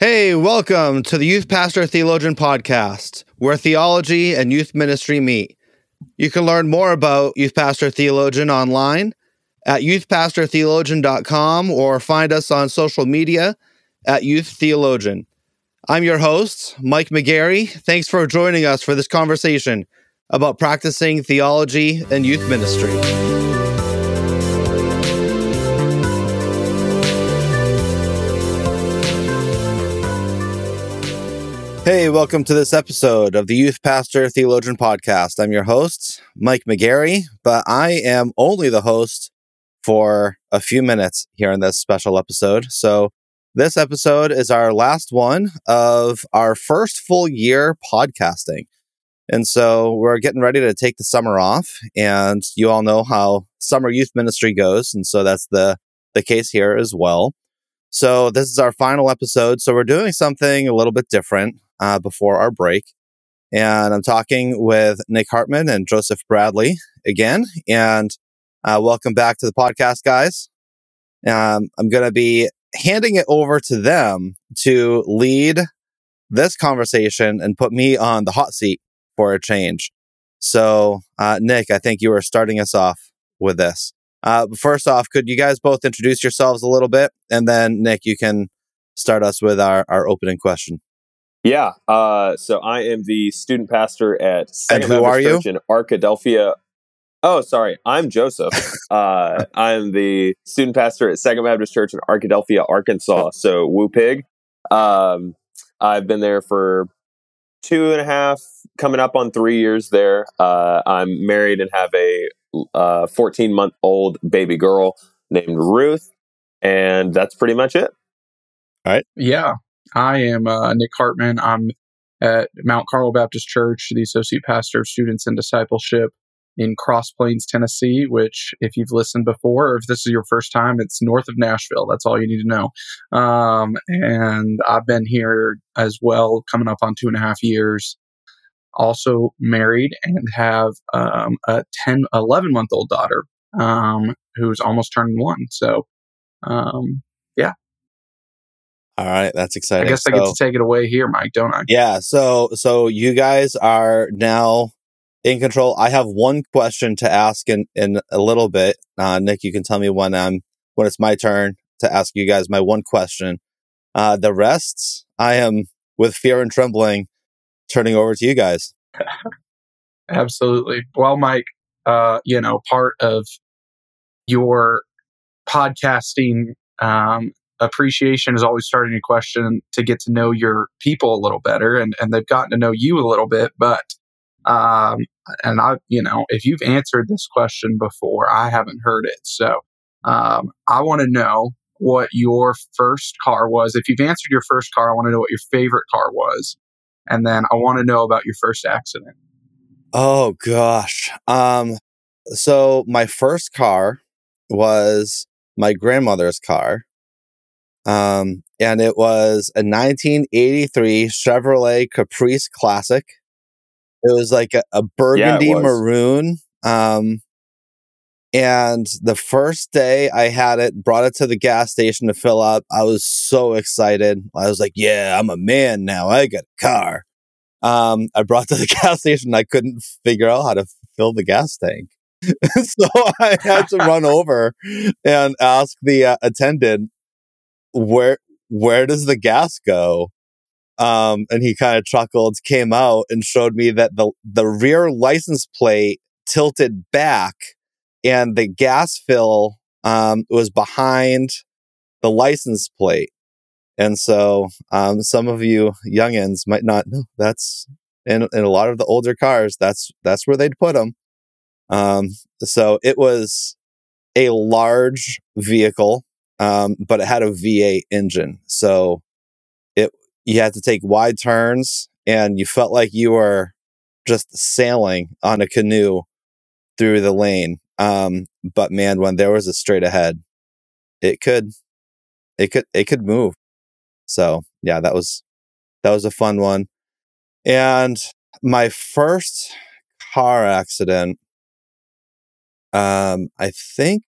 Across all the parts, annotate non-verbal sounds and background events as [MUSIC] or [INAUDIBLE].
Hey, welcome to the Youth Pastor Theologian Podcast, where theology and youth ministry meet. You can learn more about Youth Pastor Theologian online at youthpastortheologian.com or find us on social media at Youth Theologian. I'm your host, Mike McGarry. Thanks for joining us for this conversation about practicing theology and youth ministry. Hey, welcome to this episode of the Youth Pastor Theologian Podcast. I'm your host, Mike McGarry, but I am only the host for a few minutes here in this special episode. So, this episode is our last one of our first full year podcasting. And so, we're getting ready to take the summer off, and you all know how summer youth ministry goes. And so, that's the, the case here as well. So, this is our final episode. So, we're doing something a little bit different uh, before our break. And I'm talking with Nick Hartman and Joseph Bradley again. And uh, welcome back to the podcast, guys. Um, I'm going to be handing it over to them to lead this conversation and put me on the hot seat for a change. So, uh, Nick, I think you were starting us off with this. Uh, first off, could you guys both introduce yourselves a little bit? And then, Nick, you can start us with our, our opening question. Yeah. Uh, so I am the student pastor at Second and who are Church you? in Arkadelphia. Oh, sorry. I'm Joseph. [LAUGHS] uh, I'm the student pastor at Second Baptist Church in Arkadelphia, Arkansas. So Woo Pig. Um, I've been there for two and a half, coming up on three years there. Uh, I'm married and have a 14 uh, month old baby girl named Ruth. And that's pretty much it. All right. Yeah. I am uh, Nick Hartman. I'm at Mount Carmel Baptist Church, the associate pastor of students and discipleship in Cross Plains, Tennessee, which, if you've listened before, or if this is your first time, it's north of Nashville. That's all you need to know. Um, and I've been here as well, coming up on two and a half years. Also married and have um, a 10, 11 month old daughter um, who's almost turning one. So, um, yeah, all right, that's exciting. I guess I get to take it away here, Mike, don't I? Yeah. So, so you guys are now in control. I have one question to ask in in a little bit. Uh, Nick, you can tell me when I'm when it's my turn to ask you guys my one question. Uh, the rest, I am with fear and trembling turning over to you guys. [LAUGHS] Absolutely. Well, Mike, uh, you know, part of your podcasting um, appreciation is always starting a question to get to know your people a little better and, and they've gotten to know you a little bit but um, and i you know if you've answered this question before i haven't heard it. So um, i want to know what your first car was. If you've answered your first car i want to know what your favorite car was and then i want to know about your first accident. Oh gosh. Um so my first car was my grandmother's car um, and it was a 1983 Chevrolet Caprice Classic. It was like a, a burgundy yeah, maroon. Um, and the first day I had it, brought it to the gas station to fill up. I was so excited. I was like, yeah, I'm a man now. I got a car. Um, I brought to the [LAUGHS] gas station. I couldn't figure out how to fill the gas tank. [LAUGHS] so I had to run over and ask the uh, attendant where where does the gas go? Um, and he kind of chuckled, came out and showed me that the the rear license plate tilted back, and the gas fill um, was behind the license plate. And so, um, some of you youngins might not know that's in, in a lot of the older cars. That's that's where they'd put them. Um, so it was a large vehicle um, but it had a V8 engine. So it you had to take wide turns, and you felt like you were just sailing on a canoe through the lane. Um, but man, when there was a straight ahead, it could, it could, it could move. So yeah, that was that was a fun one. And my first car accident, um, I think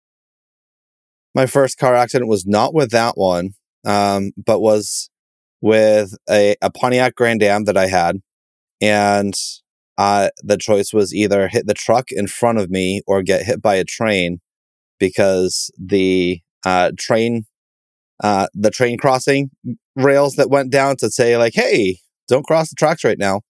my first car accident was not with that one, um, but was with a, a Pontiac Grand Am that I had, and uh, the choice was either hit the truck in front of me or get hit by a train because the uh, train uh, the train crossing rails that went down to say like hey don't cross the tracks right now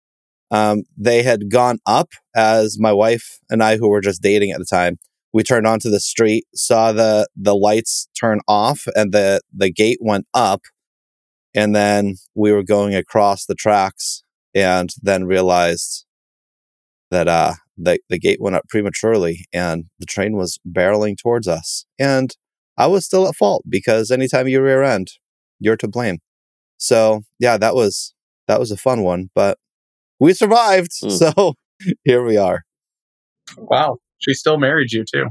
um, they had gone up as my wife and i who were just dating at the time we turned onto the street saw the the lights turn off and the the gate went up. And then we were going across the tracks and then realized that uh the, the gate went up prematurely and the train was barreling towards us. And i was still at fault because anytime you rear end you're to blame. So yeah that was that was a fun one but we survived. Mm. so [LAUGHS] here we are. Wow. She still married you too.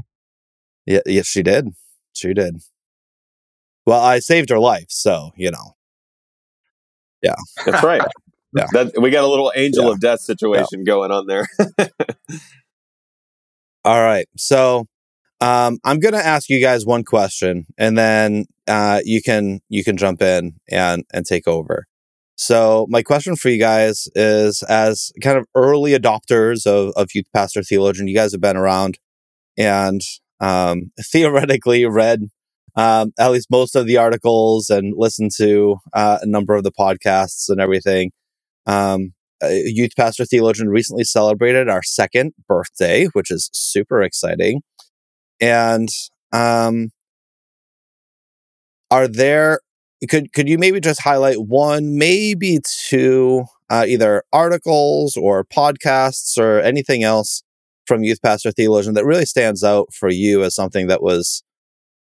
yeah yes she did she did well i saved her life so you know Yeah, That's right. [LAUGHS] Yeah. That, we got a little angel Yeah. of death situation going on there. [LAUGHS] All right. So um, I'm going to ask you guys one question, and then uh, you can you can jump in and and take over. So my question for you guys is, as kind of early adopters of of youth pastor theologian, you guys have been around and um, [LAUGHS] theoretically read um, at least most of the articles and listened to uh, a number of the podcasts and everything. Um, Youth Pastor Theologian recently celebrated our second birthday, which is super exciting. And um, are there could could you maybe just highlight one, maybe two, uh, either articles or podcasts or anything else from Youth Pastor Theologian that really stands out for you as something that was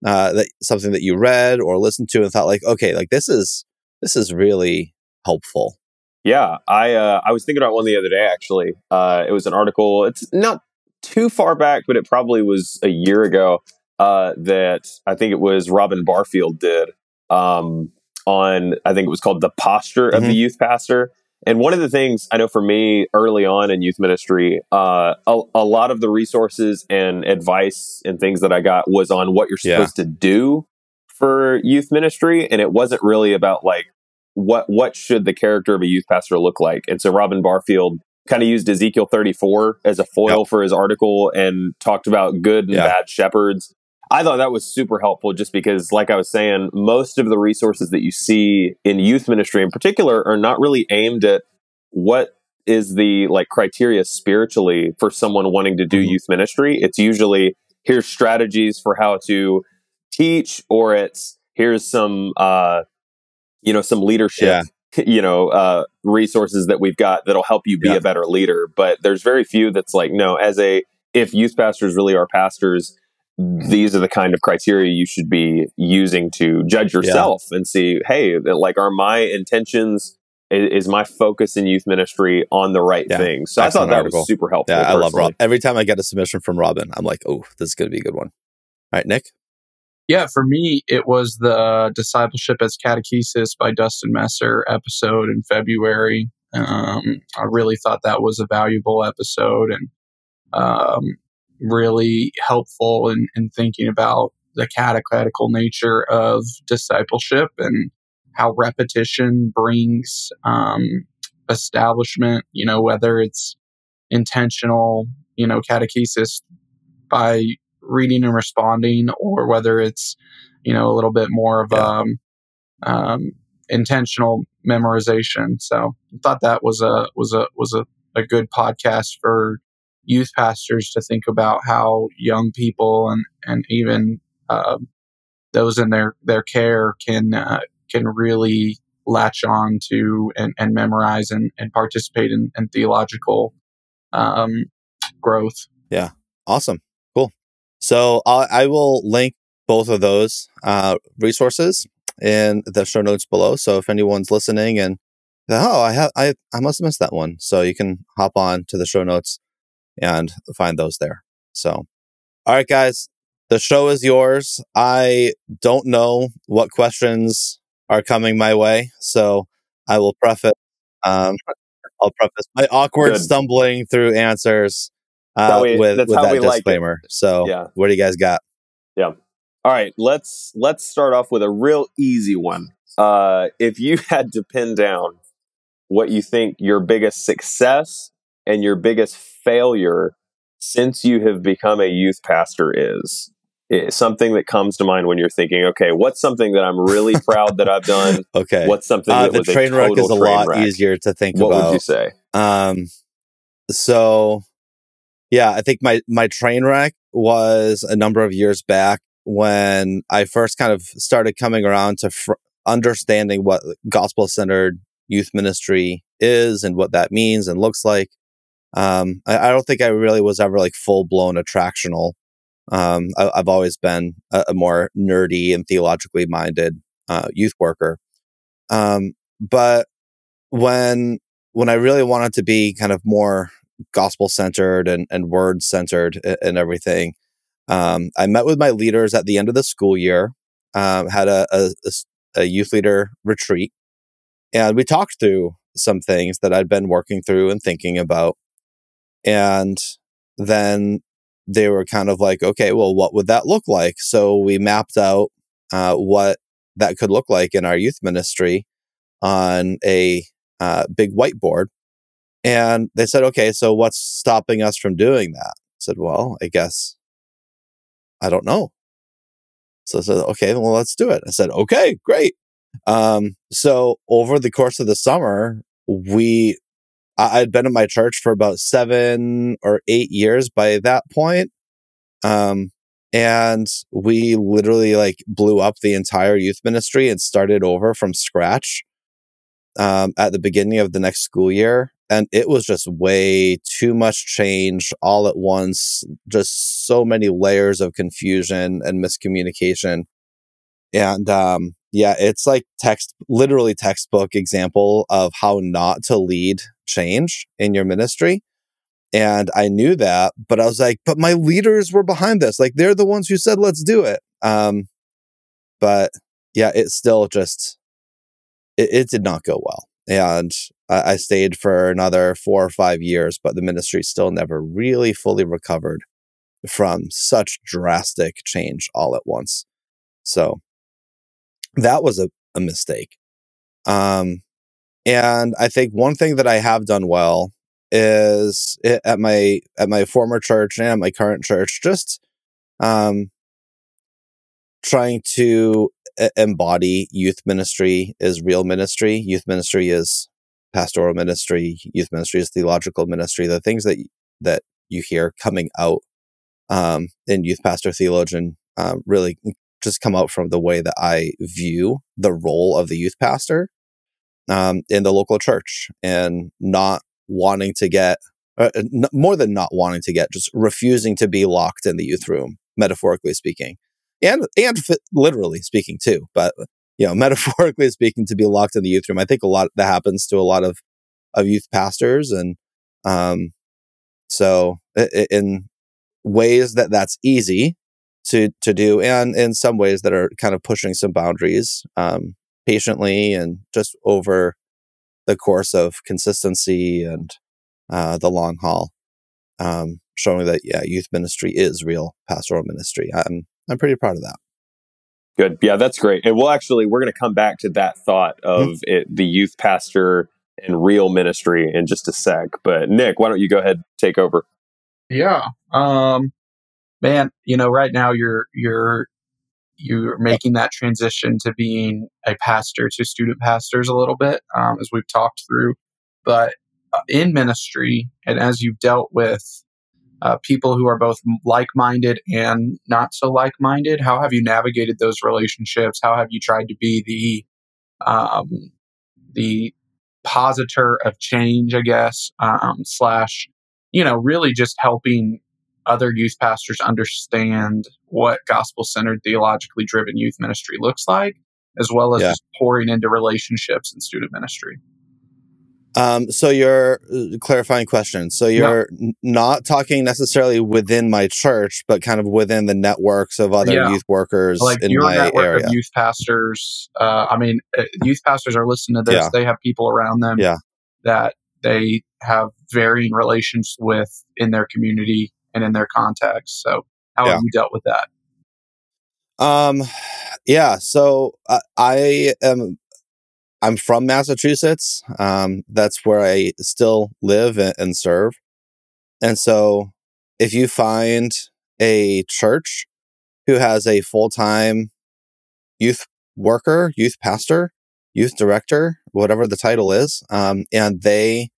uh, that something that you read or listened to and thought like, okay, like this is this is really helpful. Yeah, I uh, I was thinking about one the other day actually. Uh, it was an article. It's not too far back, but it probably was a year ago. Uh, that I think it was Robin Barfield did um, on. I think it was called "The Posture of the Youth Pastor." And one of the things I know for me early on in youth ministry, uh, a, a lot of the resources and advice and things that I got was on what you're Yeah. supposed to do for youth ministry, and it wasn't really about like what what should the character of a youth pastor look like? And so Robin Barfield kind of used Ezekiel 34 as a foil for his article and talked about good and Yeah. bad shepherds. I thought that was super helpful just because, like I was saying, most of the resources that you see in youth ministry in particular are not really aimed at what is the like criteria spiritually for someone wanting to do Mhm. youth ministry. It's usually here's strategies for how to teach, or it's here's some uh you know some leadership you know uh resources that we've got that'll help you be Yeah. a better leader but there's very few that's like no as a if youth pastors really are pastors these are the kind of criteria you should be using to judge yourself and see hey like are my intentions i- is my focus in youth ministry on the right Yeah. thing so i thought that article. was super helpful Yeah, I love. Rob. Every time I get a submission from Robin, I'm like, oh, this is going to be a good one. All right, Nick. Yeah, for me, it was the Discipleship as Catechesis by Dustin Messer episode in February. Um, I really thought that was a valuable episode and um, really helpful in, in thinking about the catechetical nature of discipleship and how repetition brings um, establishment, you know, whether it's intentional, you know, catechesis by reading and responding, or whether it's you know a little bit more of um, um, intentional memorization. So I thought that was a was a was a, a good podcast for youth pastors to think about how young people and and even uh, those in their their care can uh, can really latch on to and, and memorize and, and participate in, in theological um, growth. Yeah, awesome. Cool. So I'll, I will link both of those uh, resources in the show notes below. So if anyone's listening and oh, I have I I must have missed that one, so you can hop on to the show notes and find those there. So, all right, guys, the show is yours. I don't know what questions are coming my way, so I will preface. Um, I'll preface my awkward Good. stumbling through answers uh, how we- with, with that we like disclaimer. so, Yeah. what do you guys got? Yeah. All right, let's let's start off with a real easy one. uh, if you [LAUGHS] had to pin down what you think your biggest success and your biggest failure since you have become a youth pastor is, something that comes to mind when you're thinking, okay, what's something that I'm really [LAUGHS] proud that I've done? okay. What's something Uh, that the was train a wreck is a lot wreck? easier to think What about. would you say? Um, so yeah, I think my my train wreck was a number of years back when I first kind of started coming around to fr- understanding what gospel centered youth ministry is and what that means and looks like. Um, I, I don't think I really was ever like full blown attractional. Um, I, I've always been a, a more nerdy and theologically minded uh, youth worker. Um, but when when I really wanted to be kind of more gospel centered and, and word centered and, and everything, um, I met with my leaders at the end of the school year, um, had a a youth leader retreat, and we talked through some things that I'd been working through and thinking about. And then they were kind of like, okay, well, what would that look like? So we mapped out uh, what that could look like in our youth ministry on a uh, big whiteboard. And they said, okay, so what's stopping us from doing that? I said, well, I guess I don't know. So I said, okay, well, let's do it. I said, okay, great. Um, so over the course of the summer, we, I, I'd been in my church for about seven or eight years by that point. Um, and we literally like blew up the entire youth ministry and started over from scratch um, at the beginning of the next school year. And it was just way too much change all at once, just so many layers of confusion and miscommunication. And um, yeah, it's like text, literally textbook example of how not to lead change in your ministry. And I knew that, but I was like, but my leaders were behind this. Like they're the ones who said, let's do it. Um, but yeah, it still just, it, it did not go well. And I, I stayed for another four or five years, but the ministry still never really fully recovered from such drastic change all at once. So that was a, a mistake. Um, and I think one thing that I have done well is it, at my at my former church and at my current church, just um, trying to embody youth ministry is real ministry. Youth ministry is pastoral ministry. Youth ministry is theological ministry. The things that that you hear coming out um, in youth pastor theologian um, really just come out from the way that I view the role of the youth pastor um, in the local church and not wanting to get uh, n- more than not wanting to get just refusing to be locked in the youth room metaphorically speaking. And and fi- literally speaking too but you know [LAUGHS] metaphorically speaking to be locked in the youth room i think a lot that happens to a lot of of youth pastors and um so in ways that that's easy to to do and in some ways that are kind of pushing some boundaries um patiently and just over the course of consistency and uh, the long haul, um, showing that yeah, youth ministry is real pastoral ministry. I'm I'm pretty proud of that. Good. Yeah, that's great. And we'll actually we're going to come back to that thought of Mm-hmm. it, the youth pastor and real ministry in just a sec. But Nick, why don't you go ahead take over? Yeah. Um man, you know, right now you're you're you're making that transition to being a pastor to student pastors a little bit, um, as we've talked through. But uh, in ministry, and as you've dealt with uh, people who are both like-minded and not so like-minded, how have you navigated those relationships? How have you tried to be the um, the positor of change, I guess, um, slash, you know, really just helping other youth pastors understand what gospel centered, theologically driven youth ministry looks like, as well as Yeah. just pouring into relationships in student ministry. Um, so you're uh, clarifying question. So you're n- not talking necessarily within my church, but kind of within the networks of other Yeah. youth workers Like in your my network area. of youth pastors, uh, I mean, uh, youth pastors are listening to this. Yeah. They have people around them Yeah. that they have varying relations with in their community and in their context. So, how Yeah. have you dealt with that? Um, yeah. So uh, I am I'm from Massachusetts. Um, that's where I still live and, and serve. And so if you find a church who has a full time youth worker, youth pastor, youth director, whatever the title is, um, and they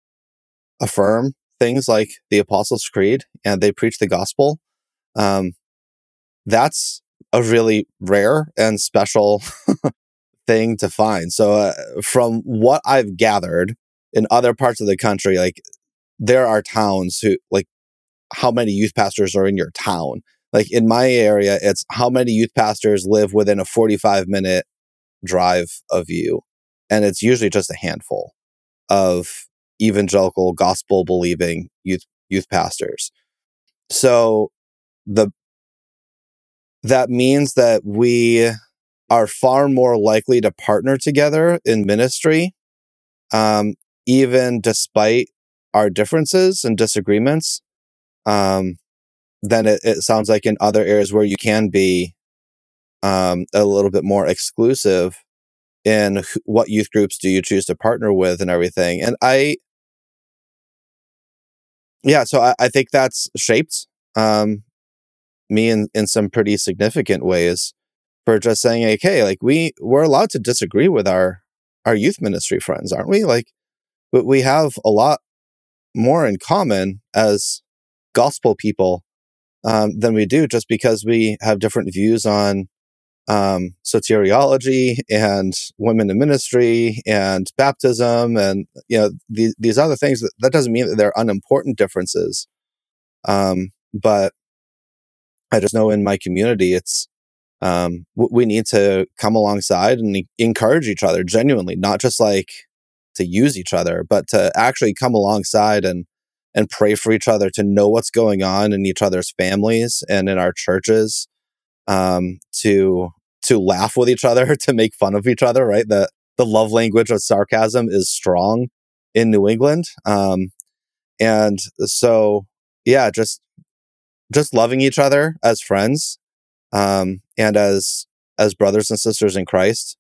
affirm things like the Apostles' Creed and they preach the gospel, um, that's a really rare and special [LAUGHS] thing to find. So, uh, from what I've gathered in other parts of the country, like there are towns who, like, how many youth pastors are in your town? Like in my area, it's how many youth pastors live within a 45 minute drive of you. And it's usually just a handful of evangelical gospel believing youth youth pastors. So the that means that we are far more likely to partner together in ministry, um, even despite our differences and disagreements, um, than it, it, sounds like in other areas where you can be um, a little bit more exclusive in what youth groups do you choose to partner with and everything. And I, yeah, so I, I think that's shaped um, me in, in some pretty significant ways for just saying, like, hey, like we we're allowed to disagree with our our youth ministry friends, aren't we? Like, we have a lot more in common as gospel people um, than we do just because we have different views on um, soteriology and women in ministry and baptism and you know these these other things. That, that doesn't mean that they're unimportant differences, um, but I just know in my community it's um, we need to come alongside and encourage each other genuinely, not just like to use each other, but to actually come alongside and and pray for each other to know what's going on in each other's families and in our churches um, to to laugh with each other [LAUGHS] to make fun of each other right? The the love language of sarcasm is strong in new england. Um, and so yeah just just loving each other as friends um, and as as brothers and sisters in christ.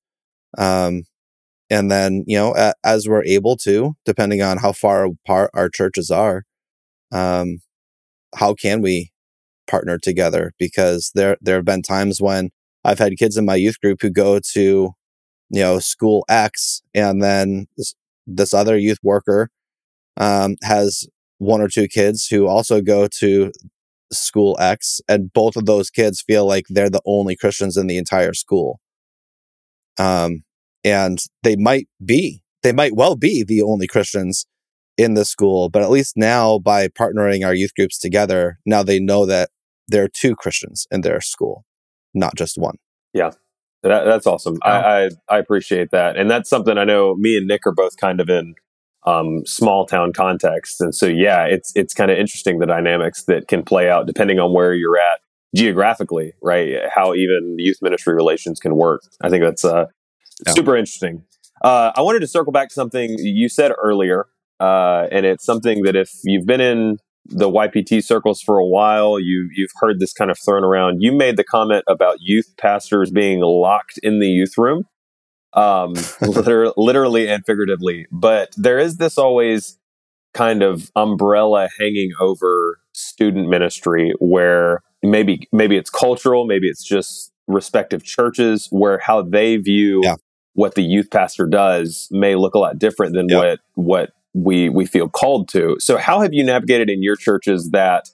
Um, and then you know a, as we're able to depending on how far apart our churches are um, how can we partner together because there there have been times when I've had kids in my youth group who go to you know school X and then this, this other youth worker um, has one or two kids who also go to school X and both of those kids feel like they're the only Christians in the entire school. Um, and they might be, they might well be the only Christians in the school, but at least now by partnering our youth groups together, now they know that there are two Christians in their school, not just one. Yeah. That, that's awesome. I, I, I appreciate that, and that's something I know. Me and Nick are both kind of in um, small town contexts, and so yeah, it's it's kind of interesting the dynamics that can play out depending on where you're at geographically, right? How even youth ministry relations can work. I think that's uh, yeah. super interesting. Uh, I wanted to circle back to something you said earlier, uh, and it's something that if you've been in the YPT circles for a while. You you've heard this kind of thrown around. You made the comment about youth pastors being locked in the youth room, um, [LAUGHS] liter- literally and figuratively. But there is this always kind of umbrella hanging over student ministry where maybe maybe it's cultural, maybe it's just respective churches where how they view yeah. what the youth pastor does may look a lot different than yeah. what what we we feel called to. So how have you navigated in your churches that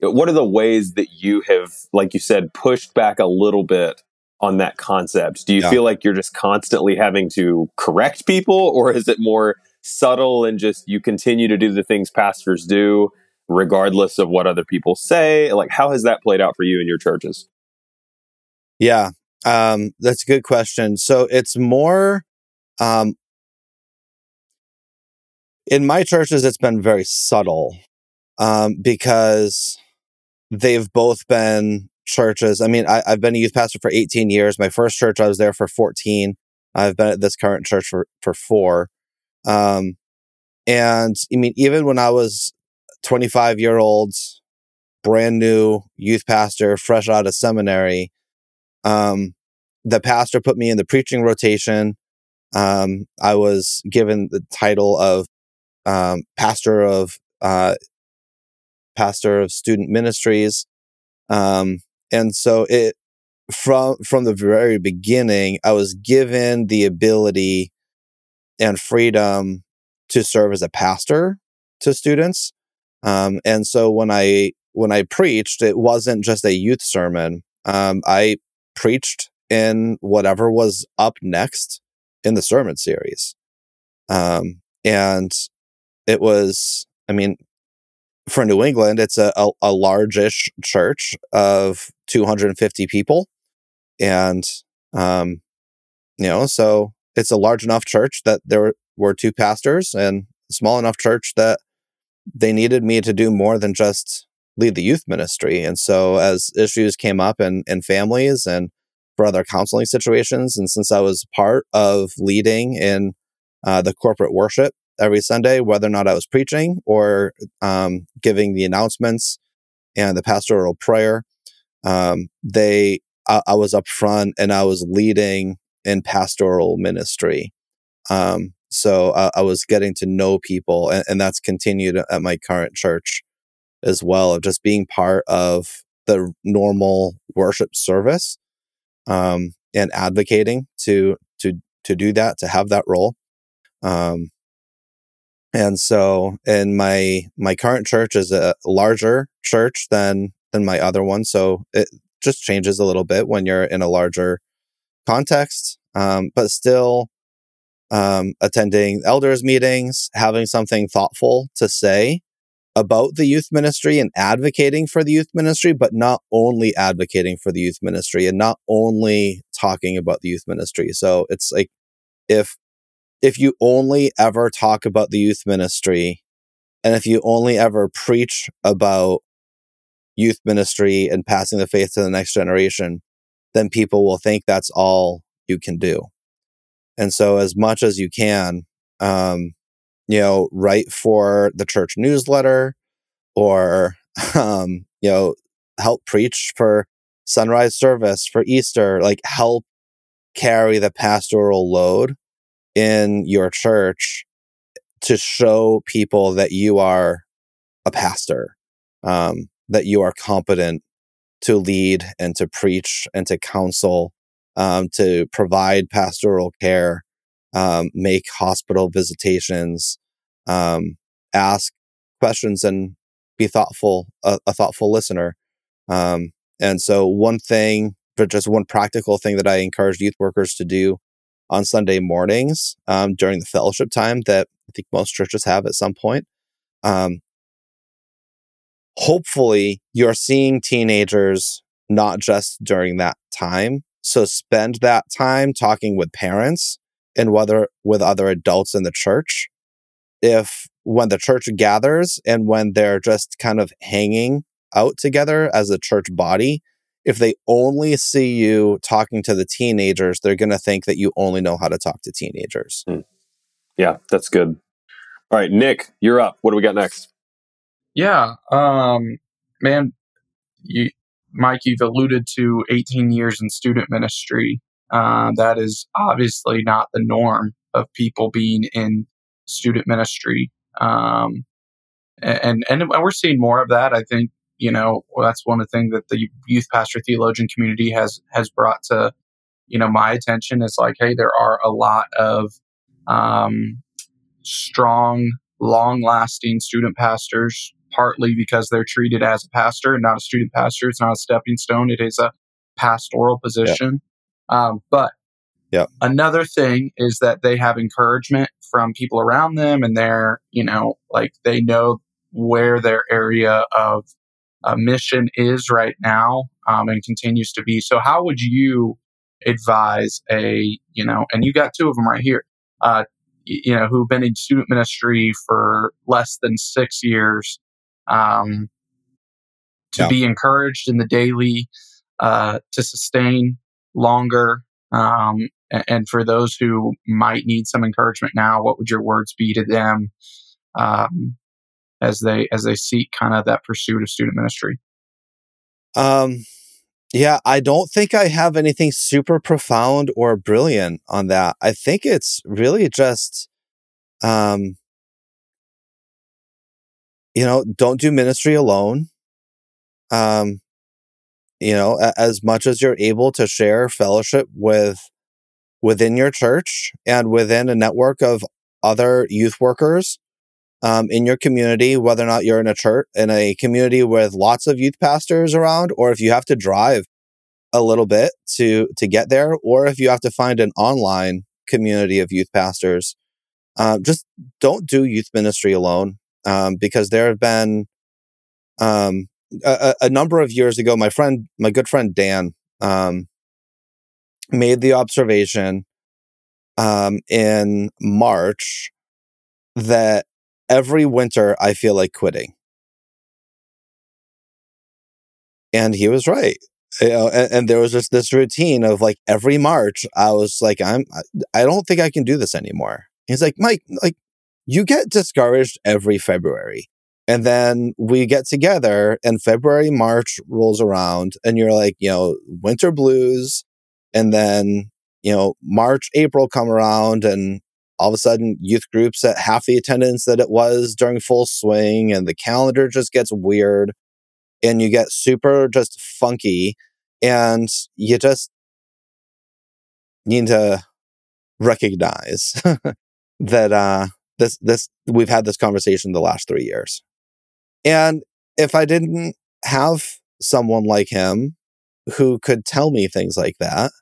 what are the ways that you have like you said pushed back a little bit on that concept? Do you yeah. feel like you're just constantly having to correct people or is it more subtle and just you continue to do the things pastors do regardless of what other people say? Like how has that played out for you in your churches? Yeah. Um, that's a good question. So it's more um, in my churches, it's been very subtle um, because they've both been churches. I mean, I, have been a youth pastor for 18 years. My first church, I was there for 14. I've been at this current church for, for four. Um, and I mean, even when I was 25 year old, brand new youth pastor, fresh out of seminary, um, the pastor put me in the preaching rotation um, I was given the title of um, pastor of uh, pastor of student ministries, um, and so it from from the very beginning, I was given the ability and freedom to serve as a pastor to students. Um, and so when I when I preached, it wasn't just a youth sermon. Um, I preached in whatever was up next in the sermon series. Um, and it was, I mean, for New England, it's a, a, a largish church of 250 people. And, um, you know, so it's a large enough church that there were two pastors and small enough church that they needed me to do more than just lead the youth ministry. And so as issues came up in, in families and for other counseling situations, and since I was part of leading in uh, the corporate worship every Sunday, whether or not I was preaching or um, giving the announcements and the pastoral prayer, um, they I, I, was up front and I was leading in pastoral ministry. Um, so I, I, was getting to know people, and, and that's continued at my current church as well of just being part of the normal worship service um, and advocating to to to do that to have that role um, and so in my my current church is a larger church than than my other one so it just changes a little bit when you're in a larger context um, but still um, attending elders meetings having something thoughtful to say about the youth ministry and advocating for the youth ministry, but not only advocating for the youth ministry and not only talking about the youth ministry. So it's like if if you only ever talk about the youth ministry and if you only ever preach about youth ministry and passing the faith to the next generation, then people will think that's all you can do. And so as much as you can, um, you know, write for the church newsletter or, [LAUGHS] um, you know, help preach for sunrise service for Easter, like help carry the pastoral load in your church to show people that you are a pastor, um, that you are competent to lead and to preach and to counsel, um, to provide pastoral care, um, make hospital visitations, um, ask questions and be thoughtful, a, a thoughtful listener. Um, and so one thing, but just one practical thing that I encourage youth workers to do on Sunday mornings um, during the fellowship time that I think most churches have at some point. Um, hopefully, you're seeing teenagers not just during that time. So spend that time talking with parents and whether with other adults in the church. If when the church gathers and when they're just kind of hanging out together as a church body, if they only see you talking to the teenagers, they're going to think that you only know how to talk to teenagers. Hmm. Yeah, that's good. All right, Nick, you're up. What do we got next? Yeah, um, man, you, Mike, you've alluded to 18 years in student ministry. Uh, that is obviously not the norm of people being in student ministry. Um, and, and, and we're seeing more of that. I think, you know, well, that's one of the things that the youth pastor theologian community has, has brought to, you know, my attention is like, hey, there are a lot of, um, strong, long lasting student pastors, partly because they're treated as a pastor and not a student pastor. It's not a stepping stone. It is a pastoral position. Um, but yeah. Another thing is that they have encouragement from people around them and they're, you know, like they know where their area of uh, mission is right now um, and continues to be. So, how would you advise a, you know, and you got two of them right here, uh, you know, who've been in student ministry for less than six years um, to yeah. be encouraged in the daily, uh, to sustain longer um, and for those who might need some encouragement now, what would your words be to them um, as they as they seek kind of that pursuit of student ministry? Um, Yeah, I don't think I have anything super profound or brilliant on that. I think it's really just um you know, don't do ministry alone. Um you know, a- as much as you're able to share fellowship with within your church and within a network of other youth workers um, in your community, whether or not you're in a church in a community with lots of youth pastors around, or if you have to drive a little bit to to get there, or if you have to find an online community of youth pastors, um, just don't do youth ministry alone um, because there have been um, a, a number of years ago. My friend, my good friend Dan, um, made the observation um, in March that every winter I feel like quitting. And he was right. You know, and, and there was just this routine of like every March, I was like, I'm, I- I don't think I can do this anymore. He's like, Mike, like you get discouraged every February. And then we get together and February, March rolls around and you're like, you know, winter blues. And then, you know, March, April come around and all of a sudden youth groups at half the attendance that it was during full swing and the calendar just gets weird and you get super just funky and you just need to recognize [LAUGHS] that uh this this we've had this conversation the last 3 years. And if I didn't have someone like him who could tell me things like that,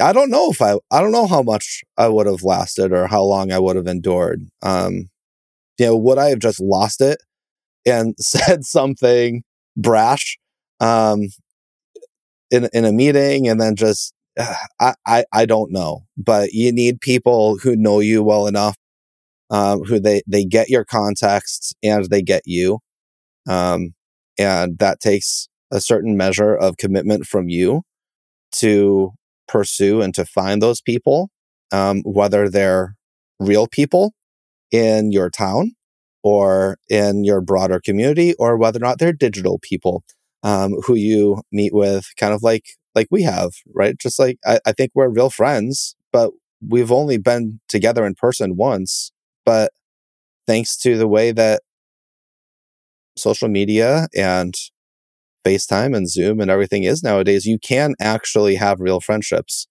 I don't know if I I don't know how much I would have lasted or how long I would have endured. Um you know, would I have just lost it and [LAUGHS] said something brash um in in a meeting and then just [SIGHS] I, I I don't know, but you need people who know you well enough, um, who they they get your context and they get you, um, and that takes a certain measure of commitment from you to pursue and to find those people, um, whether they're real people in your town or in your broader community, or whether or not they're digital people um, who you meet with, kind of like like we have, right? Just like I, I think we're real friends, but we've only been together in person once. But thanks to the way that social media and FaceTime and Zoom and everything is nowadays, you can actually have real friendships.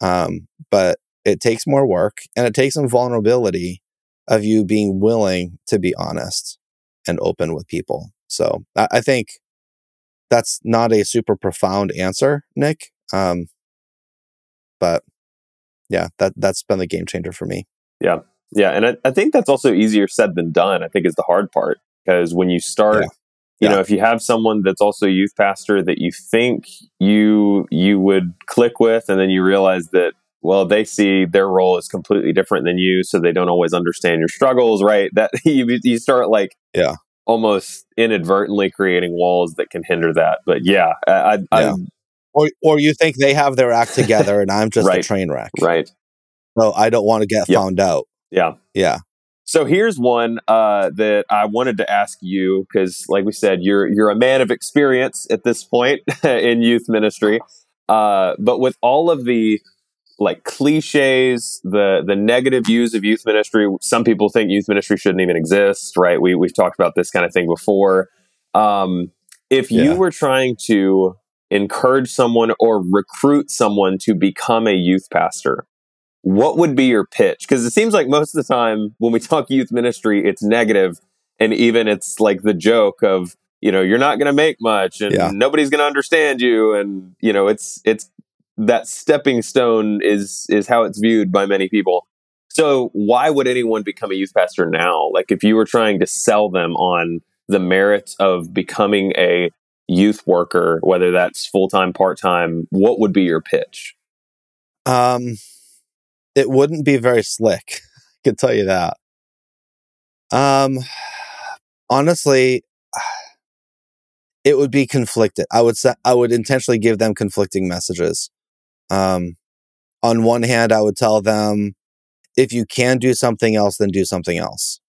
Um, but it takes more work and it takes some vulnerability of you being willing to be honest and open with people. So I, I think that's not a super profound answer, Nick. Um, but yeah, that that's been the game changer for me. Yeah. Yeah. And I, I think that's also easier said than done, I think is the hard part. Because when you start, Yeah. You Yeah. know, if you have someone that's also a youth pastor that you think you you would click with, and then you realize that well, they see their role is completely different than you, so they don't always understand your struggles, right? That [LAUGHS] you you start like Yeah. almost inadvertently creating walls that can hinder that. But yeah, I, I, Yeah. Or or you think they have their act together and I'm just a train wreck. right, So I don't want to get Yep. found out. yeah. Yeah. So here's one uh, that I wanted to ask you because, like we said, you're you're a man of experience at this point [LAUGHS] in youth ministry. Uh, but with all of the like cliches, the the negative views of youth ministry, some people think youth ministry shouldn't even exist. Right? We we've talked about this kind of thing before. Um, if you were trying to encourage someone or recruit someone to become a youth pastor, what would be your pitch? Because it seems like most of the time when we talk youth ministry, it's negative, and even it's like the joke of you know you're not going to make much, and Yeah. nobody's going to understand you, and you know it's it's that stepping stone is is how it's viewed by many people. So why would anyone become a youth pastor now? Like if you were trying to sell them on the merits of becoming a youth worker, whether that's full time, part time, what would be your pitch? Um, it wouldn't be very slick. [LAUGHS] I can tell you that. Um, honestly, it would be conflicted. I would say I would intentionally give them conflicting messages. Um, on one hand, I would tell them, if you can do something else, then do something else.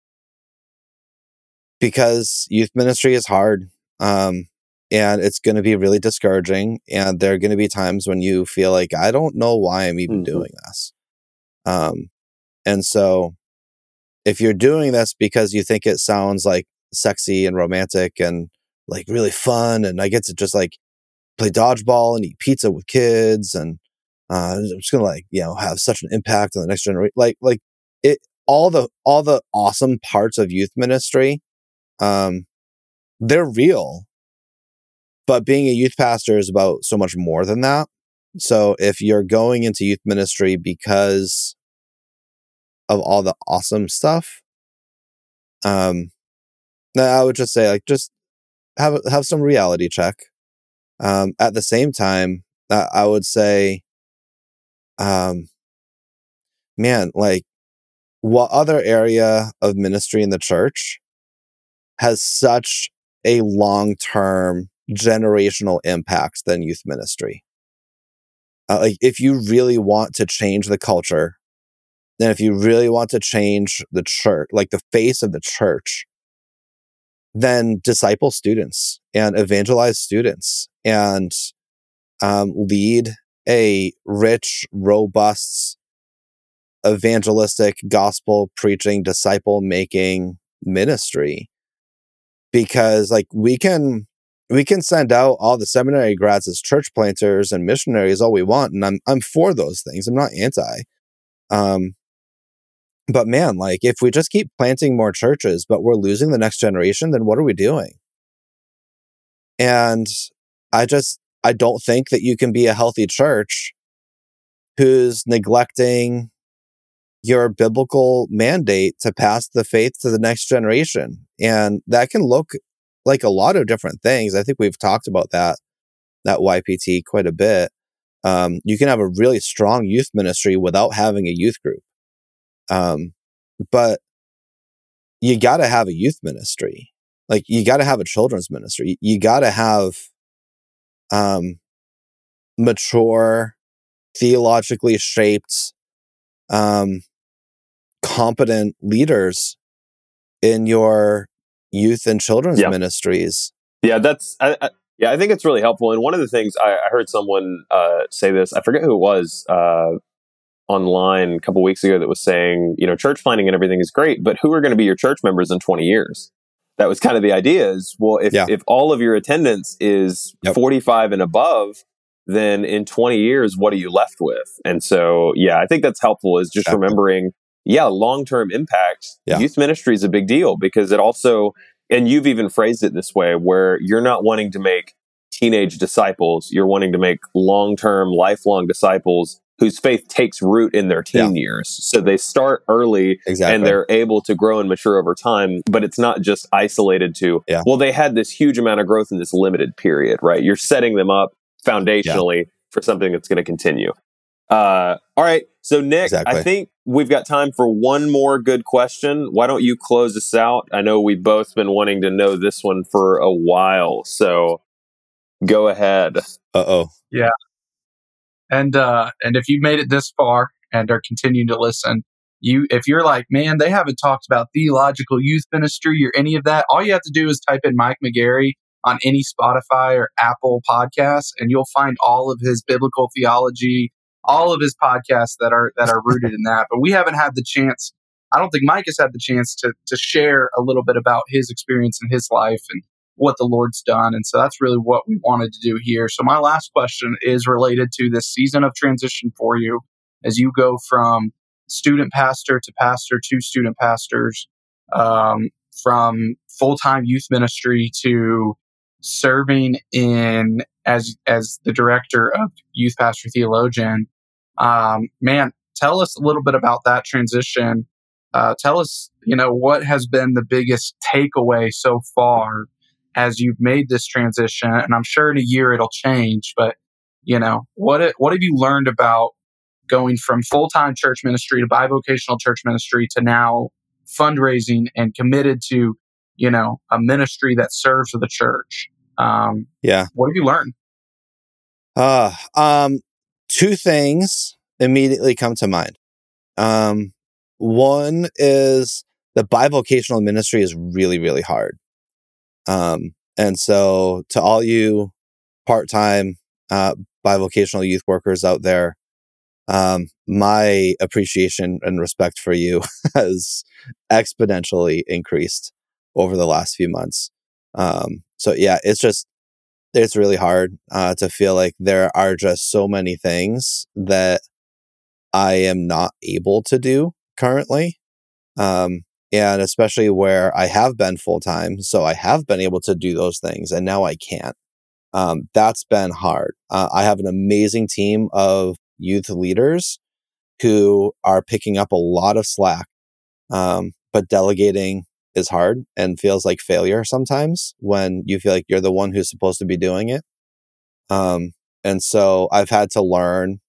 Because youth ministry is hard. Um, and it's going to be really discouraging. And there are going to be times when you feel like, I don't know why I'm even Mhm. doing this. Um, and so if you're doing this because you think it sounds like sexy and romantic and like really fun, and I get to just like play dodgeball and eat pizza with kids, and uh, I'm just gonna like you know have such an impact on the next generation, like like it all the all the awesome parts of youth ministry, um, they're real, but being a youth pastor is about so much more than that. So if you're going into youth ministry because of all the awesome stuff, um, I would just say like just have have some reality check. Um, at the same time, I would say, um, man, like what other area of ministry in the church has such a long term generational impact than youth ministry? Uh, like if you really want to change the culture, then if you really want to change the church, like the face of the church, then disciple students and evangelize students and um, lead a rich, robust, evangelistic, gospel preaching, disciple making ministry. Because like we can we can send out all the seminary grads as church planters and missionaries all we want, and I'm I'm for those things. I'm not anti. Um, but man, like if we just keep planting more churches, but we're losing the next generation, then what are we doing? And I just I don't think that you can be a healthy church who's neglecting your biblical mandate to pass the faith to the next generation. And that can look like a lot of different things. I think we've talked about that that YPT quite a bit. Um, you can have a really strong youth ministry without having a youth group. Um, but you got to have a youth ministry. Like you got to have a children's ministry. You got to have um, mature, theologically shaped, um, competent leaders in your youth and children's Yeah. ministries. Yeah, that's I, I, yeah. I think it's really helpful. And one of the things I, I heard someone uh, say this. I forget who it was uh, online a couple weeks ago that was saying, you know, church planting and everything is great, but who are going to be your church members in twenty years? That was kind of the idea. Is well, if Yeah. if all of your attendance is Yep. forty five and above. Then in 20 years, what are you left with? And so, yeah, I think that's helpful is just remembering, yeah, long term impact. Yeah. Youth ministry is a big deal because it also and you've even phrased it this way where you're not wanting to make teenage disciples you're wanting to make long-term lifelong disciples whose faith takes root in their teen years so they start early Exactly. and they're able to grow and mature over time but it's not just isolated to Yeah. well they had this huge amount of growth in this limited period right you're setting them up foundationally for something that's going to continue uh, all right so nick Exactly. i think we've got time for one more good question why don't you close us out i know we've both been wanting to know this one for a while so go ahead uh oh. Yeah. And uh, and if you've made it this far and are continuing to listen, you if you're like, man, they haven't talked about theological youth ministry or any of that, all you have to do is type in Mike McGarry on any Spotify or Apple podcast, and you'll find all of his biblical theology, all of his podcasts that are that are rooted in that. But we haven't had the chance. I don't think Mike has had the chance to to share a little bit about his experience in his life and what the Lord's done. And so that's really what we wanted to do here. So my last question is related to this season of transition for you as you go from student pastor to pastor to student pastors, um, from full time youth ministry to serving in as as the director of youth pastor theologian. Um, man, tell us a little bit about that transition. Uh, tell us, you know, what has been the biggest takeaway so far as you've made this transition. And I'm sure in a year it'll change, but you know, what it, what have you learned about going from full time church ministry to bivocational church ministry to now fundraising and committed to, you know, a ministry that serves the church? Um, Yeah. what have you learned? Uh, um, two things immediately come to mind. Um, one is the bivocational ministry is really, really hard. Um, and so to all you part-time uh, bivocational youth workers out there, um, my appreciation and respect for you [LAUGHS] has exponentially increased over the last few months. Um, so yeah, it's just it's really hard uh, to feel like there are just so many things that I am not able to do currently. Um, and especially where I have been full time. So I have been able to do those things and now I can't. Um, that's been hard. Uh, I have an amazing team of youth leaders who are picking up a lot of slack. Um, but delegating is hard and feels like failure sometimes when you feel like you're the one who's supposed to be doing it. Um, and so I've had to learn,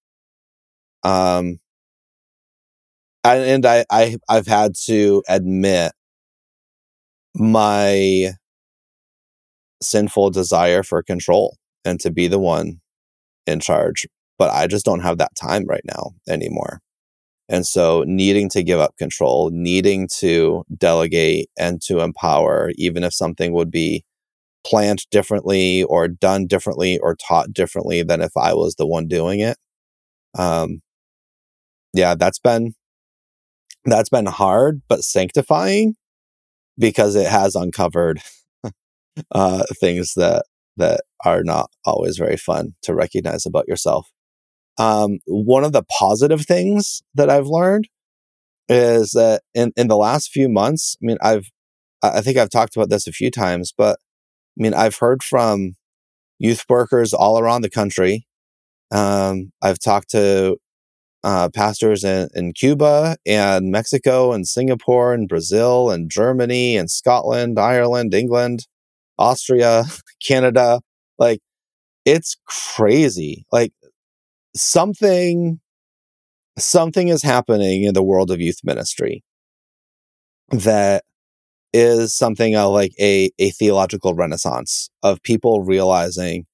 um, and I, I, I've had to admit my sinful desire for control and to be the one in charge. But I just don't have that time right now anymore. And so needing to give up control, needing to delegate and to empower, even if something would be planned differently or done differently or taught differently than if I was the one doing it. Um, yeah, that's been, that's been hard, but sanctifying because it has uncovered, [LAUGHS] uh, things that, that are not always very fun to recognize about yourself. Um, one of the positive things that I've learned is that in, in the last few months, I mean, I've, I think I've talked about this a few times, but I mean, I've heard from youth workers all around the country. Um, I've talked to uh, pastors in, in Cuba and Mexico and Singapore and Brazil and Germany and Scotland, Ireland, England, Austria, [LAUGHS] Canada. Like, it's crazy. Like, something something is happening in the world of youth ministry that is something of like a, a theological renaissance of people realizing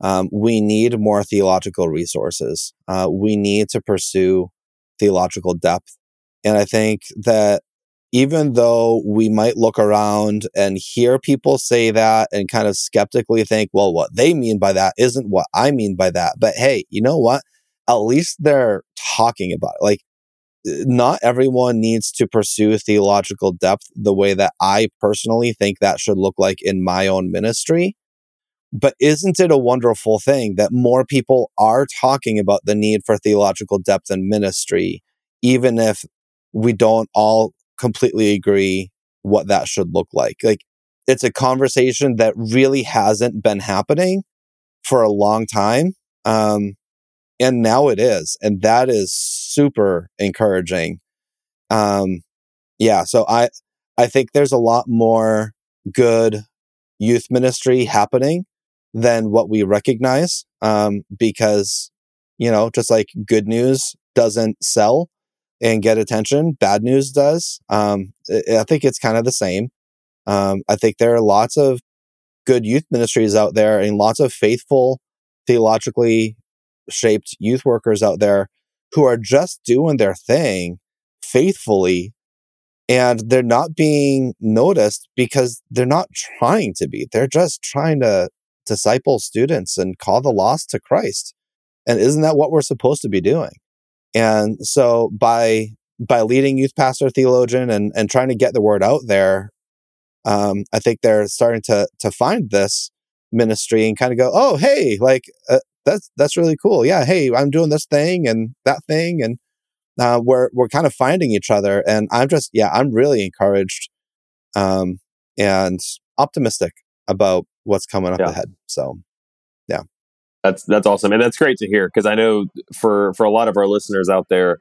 um, we need more theological resources. Uh, we need to pursue theological depth. And I think that even though we might look around and hear people say that and kind of skeptically think, well, what they mean by that isn't what I mean by that. But hey, you know what? At least they're talking about it. Like, not everyone needs to pursue theological depth the way that I personally think that should look like in my own ministry. But isn't it a wonderful thing that more people are talking about the need for theological depth in ministry, even if we don't all completely agree what that should look like. Like it's a conversation that really hasn't been happening for a long time. Um, and now it is. And that is super encouraging. Um, yeah. So I, I think there's a lot more good youth ministry happening than what we recognize. Um, because, you know, just like good news doesn't sell, and get attention. Bad news does. Um, I think it's kind of the same. Um, I think there are lots of good youth ministries out there and lots of faithful, theologically shaped youth workers out there who are just doing their thing faithfully and they're not being noticed because they're not trying to be. They're just trying to disciple students and call the lost to Christ. And isn't that what we're supposed to be doing? And so by by leading youth pastor theologian and and trying to get the word out there, um, I think they're starting to to find this ministry and kind of go, oh hey, like uh, that's that's really cool. Yeah, hey, I'm doing this thing and that thing, and uh, we're we're kind of finding each other. And I'm just yeah, I'm really encouraged um, and optimistic about what's coming up yeah. ahead. So. That's that's awesome, and that's great to hear because I know for for a lot of our listeners out there,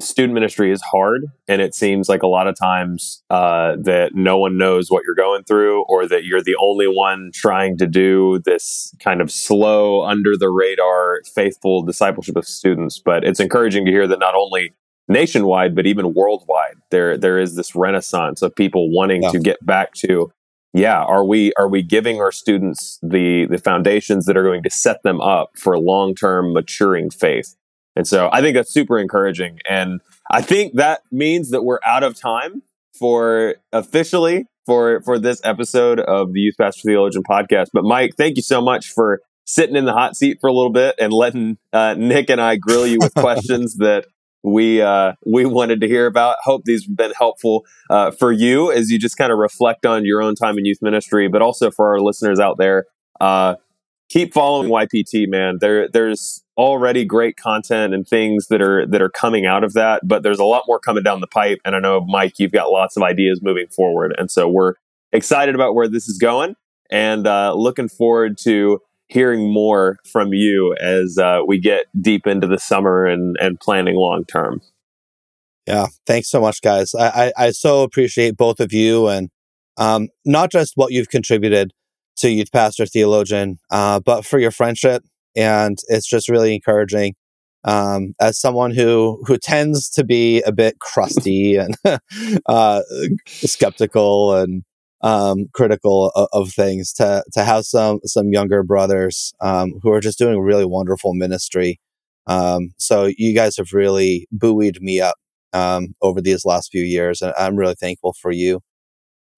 student ministry is hard, and it seems like a lot of times uh, that no one knows what you're going through, or that you're the only one trying to do this kind of slow, under the radar, faithful discipleship of students. But it's encouraging to hear that not only nationwide, but even worldwide, there there is this renaissance of people wanting yeah. to get back to yeah are we are we giving our students the the foundations that are going to set them up for long-term maturing faith and so i think that's super encouraging and i think that means that we're out of time for officially for for this episode of the Youth Pastor Theologian podcast. But Mike, thank you so much for sitting in the hot seat for a little bit and letting uh, Nick and I grill you with [LAUGHS] questions that we uh, we wanted to hear about. Hope these have been helpful uh, for you as you just kind of reflect on your own time in youth ministry, but also for our listeners out there. Uh, keep following YPT, man. There there's already great content and things that are that are coming out of that, but there's a lot more coming down the pipe. And I know Mike, you've got lots of ideas moving forward, and so we're excited about where this is going and uh, looking forward to hearing more from you as uh, we get deep into the summer and, and planning long term. Yeah, thanks so much, guys. I, I, I so appreciate both of you and um, not just what you've contributed to Youth Pastor Theologian, uh, but for your friendship. And it's just really encouraging. Um, as someone who who tends to be a bit crusty and [LAUGHS] uh, skeptical and um, critical of, of, things to to have some some younger brothers um, who are just doing really wonderful ministry. Um, so you guys have really buoyed me up um, over these last few years, and I'm really thankful for you.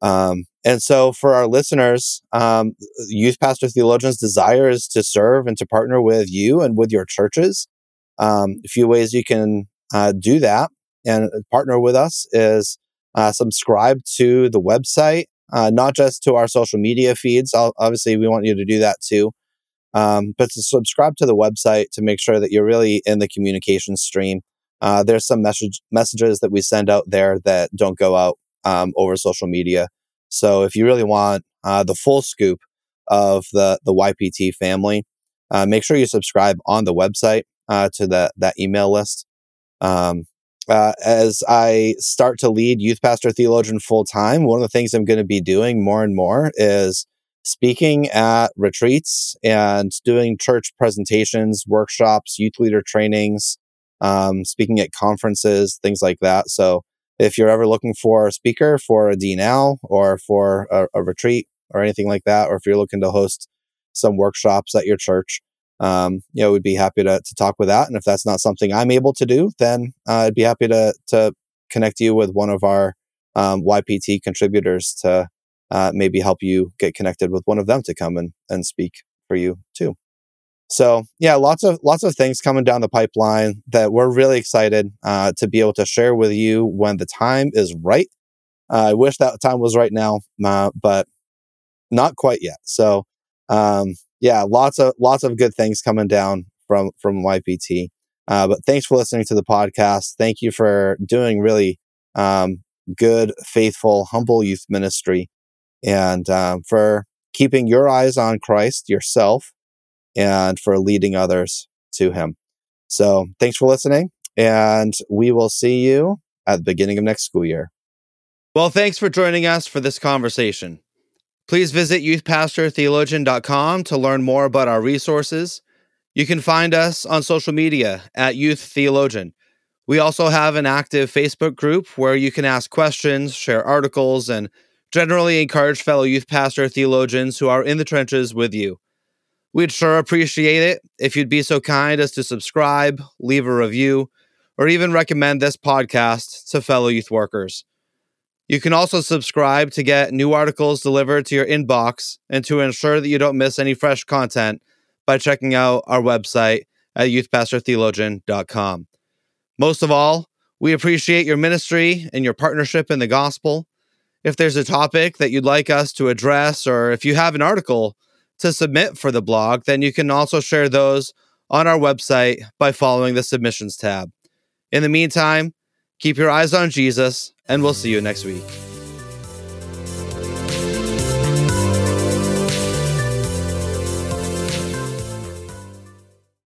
Um, and so for our listeners, um, Youth Pastor Theologians' desire is to serve and to partner with you and with your churches. a few ways you can uh, do that and partner with us is uh, subscribe to the website uh, not just to our social media feeds. obviously, we want you to do that too, um, but to subscribe to the website to make sure that you're really in the communication stream. Uh, there's some message messages that we send out there that don't go out um, over social media. So if you really want uh, the full scoop of the the YPT family, uh, make sure you subscribe on the website uh, to that that email list. Um, uh, as I start to lead Youth Pastor Theologian full time, one of the things I'm going to be doing more and more is speaking at retreats and doing church presentations, workshops, youth leader trainings, um, speaking at conferences, things like that. So if you're ever looking for a speaker for a DNL or for a, a retreat or anything like that, or if you're looking to host some workshops at your church, um, you know, we'd be happy to, to talk with that. And if that's not something I'm able to do, then uh, I'd be happy to, to connect you with one of our um, YPT contributors to uh, maybe help you get connected with one of them to come and, and speak for you too. So yeah, lots of lots of things coming down the pipeline that we're really excited uh, to be able to share with you when the time is right. Uh, I wish that time was right now, uh, but not quite yet. So um, yeah, lots of lots of good things coming down from from YPT. Uh, but thanks for listening to the podcast. Thank you for doing really um, good, faithful, humble youth ministry, and um, for keeping your eyes on Christ yourself, and for leading others to Him. So thanks for listening, and we will see you at the beginning of next school year. Well, thanks for joining us for this conversation. Please visit youthpastortheologian.com to learn more about our resources. You can find us on social media at Youth Theologian. We also have an active Facebook group where you can ask questions, share articles, and generally encourage fellow youth pastor theologians who are in the trenches with you. We'd sure appreciate it if you'd be so kind as to subscribe, leave a review, or even recommend this podcast to fellow youth workers. You can also subscribe to get new articles delivered to your inbox and to ensure that you don't miss any fresh content by checking out our website at youthpastortheologian.com. Most of all, we appreciate your ministry and your partnership in the gospel. If there's a topic that you'd like us to address, or if you have an article to submit for the blog, then you can also share those on our website by following the submissions tab. In the meantime, keep your eyes on Jesus and we'll see you next week.